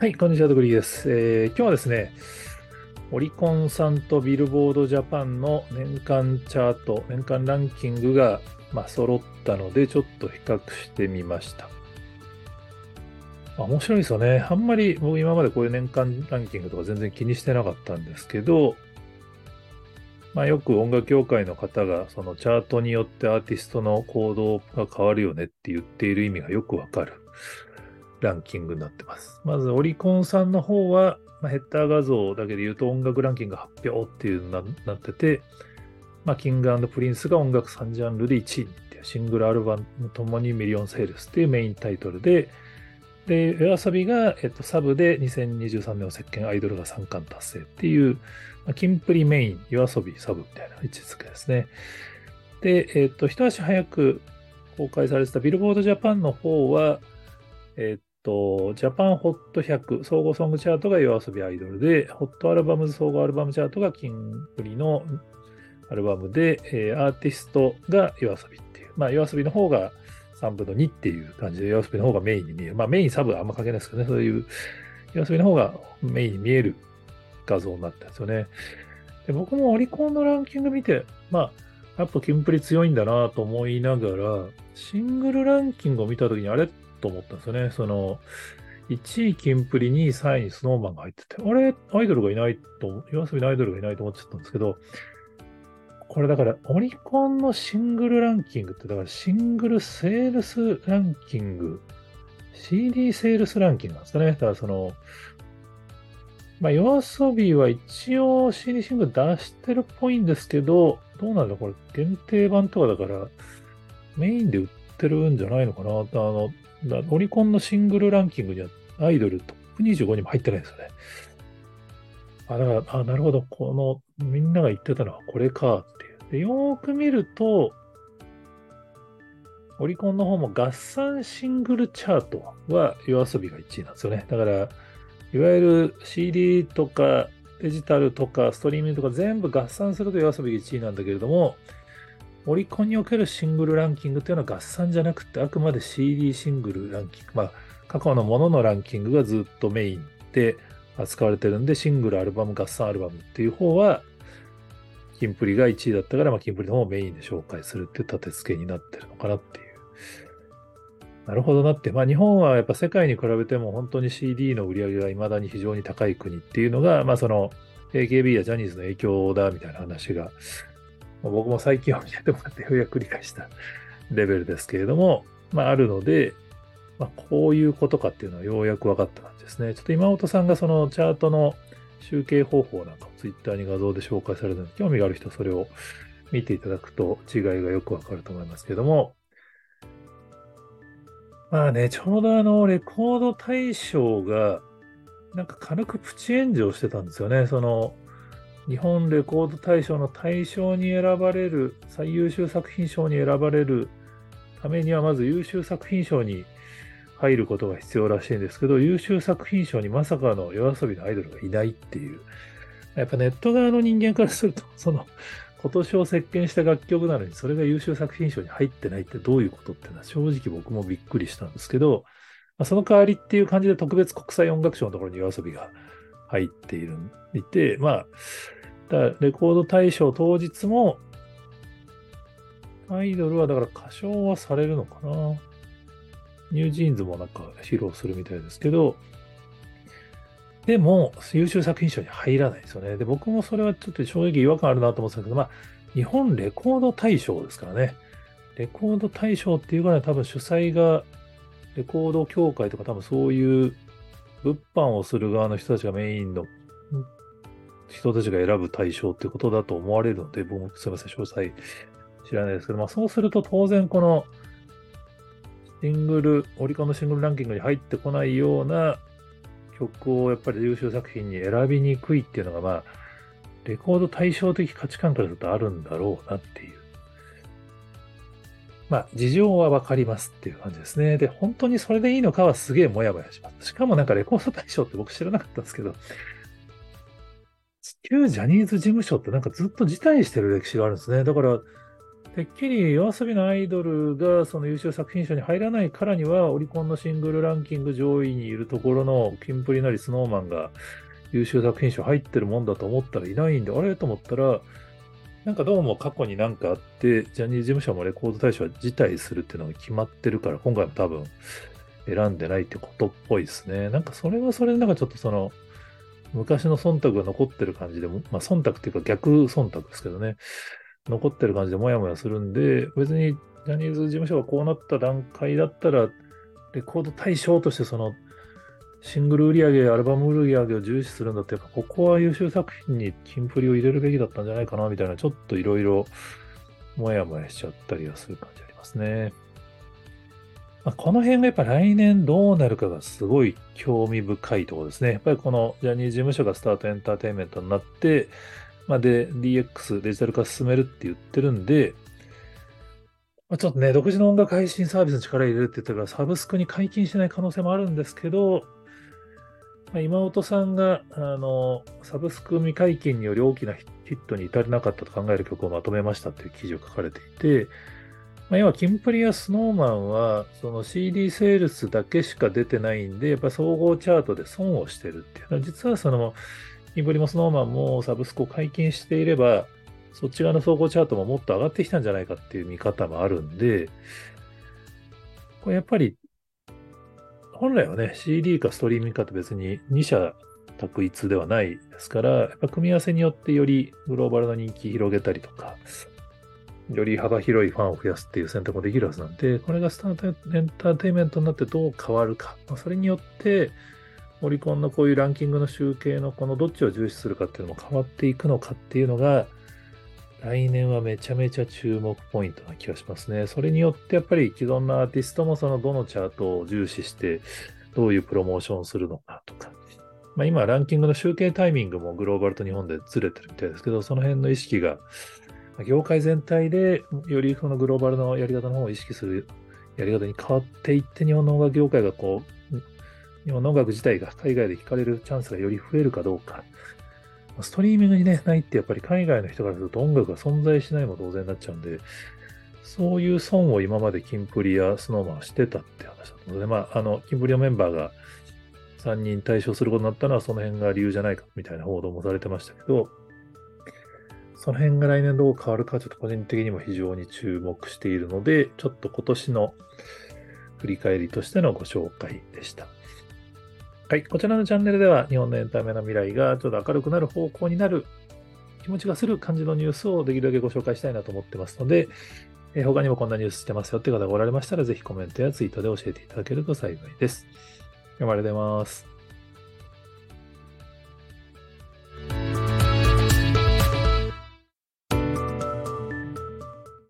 はい、こんにちは、ドグリーです、えー今日はですね、オリコンさんとビルボードジャパンの年間チャート、年間ランキングが、まあ、揃ったので、ちょっと比較してみました。面白いですよね。あんまり僕今までこういう年間ランキングとか全然気にしてなかったんですけど、まあ、よく音楽業界の方が、そのチャートによってアーティストの行動が変わるよねって言っている意味がよくわかるランキングになってます。まず、オリコンさんの方は、まあ、ヘッダー画像だけで言うと音楽ランキング発表っていうのになってて、まあ、キングプリンスが音楽3ジャンルで1位っていうシングルアルバムともにミリオンセールスっていうメインタイトルで、で、 YOASOBI が、えっと、サブで2023年を席巻アイドルが3冠達成っていう、まあ、キンプリメイン、 YOASOBI サブみたいな位置づけですね。で、えっと、一足早く公開されてたビルボードジャパンの方は、えっと、ジャパンホット100総合ソングチャートが夜遊びアイドルで、ホットアルバムズ総合アルバムチャートがキンプリのアルバムで、えーアーティストが夜遊びっていう、まあ夜遊びの方が3分の2っていう感じで夜遊びの方がメインに見える。まあメインサブはあんま関係ないですけどね、そういう夜遊びの方がメインに見える画像になったんですよね。で僕もオリコンのランキング見て、まあ、やっぱキンプリ強いんだなと思いながら、シングルランキングを見たときにあれと思ったんですよね。その、1位キンプリ、2位、3位にスノーマンが入ってて、あれ、アイドルがいないと、夜遊びのアイドルがいないと思っちゃったんですけど、これだから、オリコンのシングルランキングって、だからシングルセールスランキング、CD セールスランキングなんですかね。だからその、まあ、夜遊びは一応 CD シングル出してるっぽいんですけど、どうなんだこれ、限定版とかだから、メインで売ってるんじゃないのかなあの、オリコンのシングルランキングにはアイドルトップ25にも入ってないんですよね。あ、だから、あ、なるほど。この、みんなが言ってたのはこれかっていう。で、よーく見ると、オリコンの方も合算シングルチャートは夜遊びが1位なんですよね。だから、いわゆる CD とかデジタルとかストリーミングとか全部合算すると夜遊びが1位なんだけれども、オリコンにおけるシングルランキングというのは合算じゃなくて、あくまで CD シングルランキング、まあ、過去のもののランキングがずっとメインで扱われてるんで、シングルアルバム、合算アルバムっていう方は、キンプリが1位だったから、まあ、キンプリの方をメインで紹介するっていう立て付けになってるのかなっていう。なるほどなって。まあ、日本はやっぱ世界に比べても本当に CD の売り上げが未だに非常に高い国っていうのが、まあ、その AKB やジャニーズの影響だみたいな話が、僕も最近は見てもらってようやく理解したレベルですけれども、まあ、あるので、まあ、こういうことかっていうのはようやく分かった感じですね。ちょっと今本さんがそのチャートの集計方法なんかをツイッターに画像で紹介されたので、興味がある人はそれを見ていただくと違いがよくわかると思いますけれども、まあね、ちょうどあの、レコード大賞が、なんか軽くプチ炎上してたんですよね。その、日本レコード大賞の大賞に選ばれる、最優秀作品賞に選ばれるためには、まず優秀作品賞に入ることが必要らしいんですけど、優秀作品賞にまさかの夜遊びのアイドルがいないっていう。やっぱネット側の人間からすると、その、今年を席巻した楽曲なのに、それが優秀作品賞に入ってないってどういうことっていうのは正直僕もびっくりしたんですけど、まあ、その代わりっていう感じで特別国際音楽賞のところに夜遊びが入っている、いて、まあ、だレコード大賞当日も、アイドルはだから歌唱はされるのかな？ニュージーンズもなんか披露するみたいですけど、でも、優秀作品賞に入らないですよね。で、僕もそれはちょっと正直違和感あるなと思ってたけど、まあ、日本レコード大賞ですからね。レコード大賞っていうからい多分主催が、レコード協会とか多分そういう物販をする側の人たちがメインの人たちが選ぶ対象ってことだと思われるので、僕もすみません、詳細知らないですけど、まあそうすると当然このシングル、オリコンのシングルランキングに入ってこないような曲をやっぱり優秀作品に選びにくいっていうのが、まあ、レコード対照的価値観からするとあるんだろうなっていう。まあ、事情はわかりますっていう感じですね。で、本当にそれでいいのかはすげえもやもやします。しかもなんかレコード大賞って僕知らなかったんですけど、旧ジャニーズ事務所ってなんかずっと辞退してる歴史があるんですね。だから、てっきり夜遊びのアイドルがその優秀作品賞に入らないからには、オリコンのシングルランキング上位にいるところのキンプリなりスノーマンが優秀作品賞入ってるもんだと思ったらいないんで、あれと思ったら、なんかどうも過去になんかあって、ジャニーズ事務所もレコード大賞は辞退するっていうのが決まってるから、今回も多分選んでないってことっぽいですね。なんかそれはそれでなんかちょっとその、昔の忖度が残ってる感じでも、まあ忖度っていうか逆忖度ですけどね、残ってる感じでもやもやするんで、別にジャニーズ事務所がこうなった段階だったら、レコード対象としてそのシングル売り上げ、アルバム売り上げを重視するんだって、やっぱここは優秀作品にキンプリを入れるべきだったんじゃないかな、みたいな、ちょっといろいろもやもやしちゃったりはする感じありますね。まあ、この辺がやっぱ来年どうなるかがすごい興味深いところですね。やっぱりこのジャニーズ事務所がスタートエンターテインメントになって、まあ、で、DX、デジタル化進めるって言ってるんで、まあ、ちょっとね、独自の音楽配信サービスに力入れるって言ったから、サブスクに解禁しない可能性もあるんですけど、まあ、今音さんが、あの、サブスク未解禁により大きなヒットに至れなかったと考える曲をまとめましたっていう記事を書かれていて、まあ、要は、キンプリやスノーマンは、その CD セールスだけしか出てないんで、やっぱ総合チャートで損をしてるっていう。のは、実はその、キンプリもスノーマンもサブスクを解禁していれば、そっち側の総合チャートももっと上がってきたんじゃないかっていう見方もあるんで、これやっぱり本来はね、CD かストリーミングかって別に2社択一ではないですから、やっぱ組み合わせによってよりグローバルな人気広げたりとか、より幅広いファンを増やすっていう選択もできるはずなんで、これがスタートエンターテインメントになってどう変わるか。まあ、それによって、オリコンのこういうランキングの集計のこのどっちを重視するかっていうのも変わっていくのかっていうのが、来年はめちゃめちゃ注目ポイントな気がしますね。それによってやっぱり既存のアーティストもそのどのチャートを重視してどういうプロモーションをするのかとか。まあ、今ランキングの集計タイミングもグローバルと日本でずれてるみたいですけど、その辺の意識が業界全体でよりそのグローバルのやり方の方を意識するやり方に変わっていって日本の音楽業界がこう、日本の音楽自体が海外で聴かれるチャンスがより増えるかどうか。ストリーミングにね、ないってやっぱり海外の人からすると音楽が存在しないも同然になっちゃうんで、そういう損を今までキンプリやスノーマンはしてたって話だったので、まあ、あの、キンプリのメンバーが3人対象することになったのはその辺が理由じゃないかみたいな報道もされてましたけど、その辺が来年どう変わるかちょっと個人的にも非常に注目しているので、ちょっと今年の振り返りとしてのご紹介でした。はい。こちらのチャンネルでは日本のエンタメの未来がちょっと明るくなる方向になる気持ちがする感じのニュースをできるだけご紹介したいなと思ってますので、え、他にもこんなニュースしてますよって方がおられましたら、ぜひコメントやツイートで教えていただけると幸いです。頑張ります。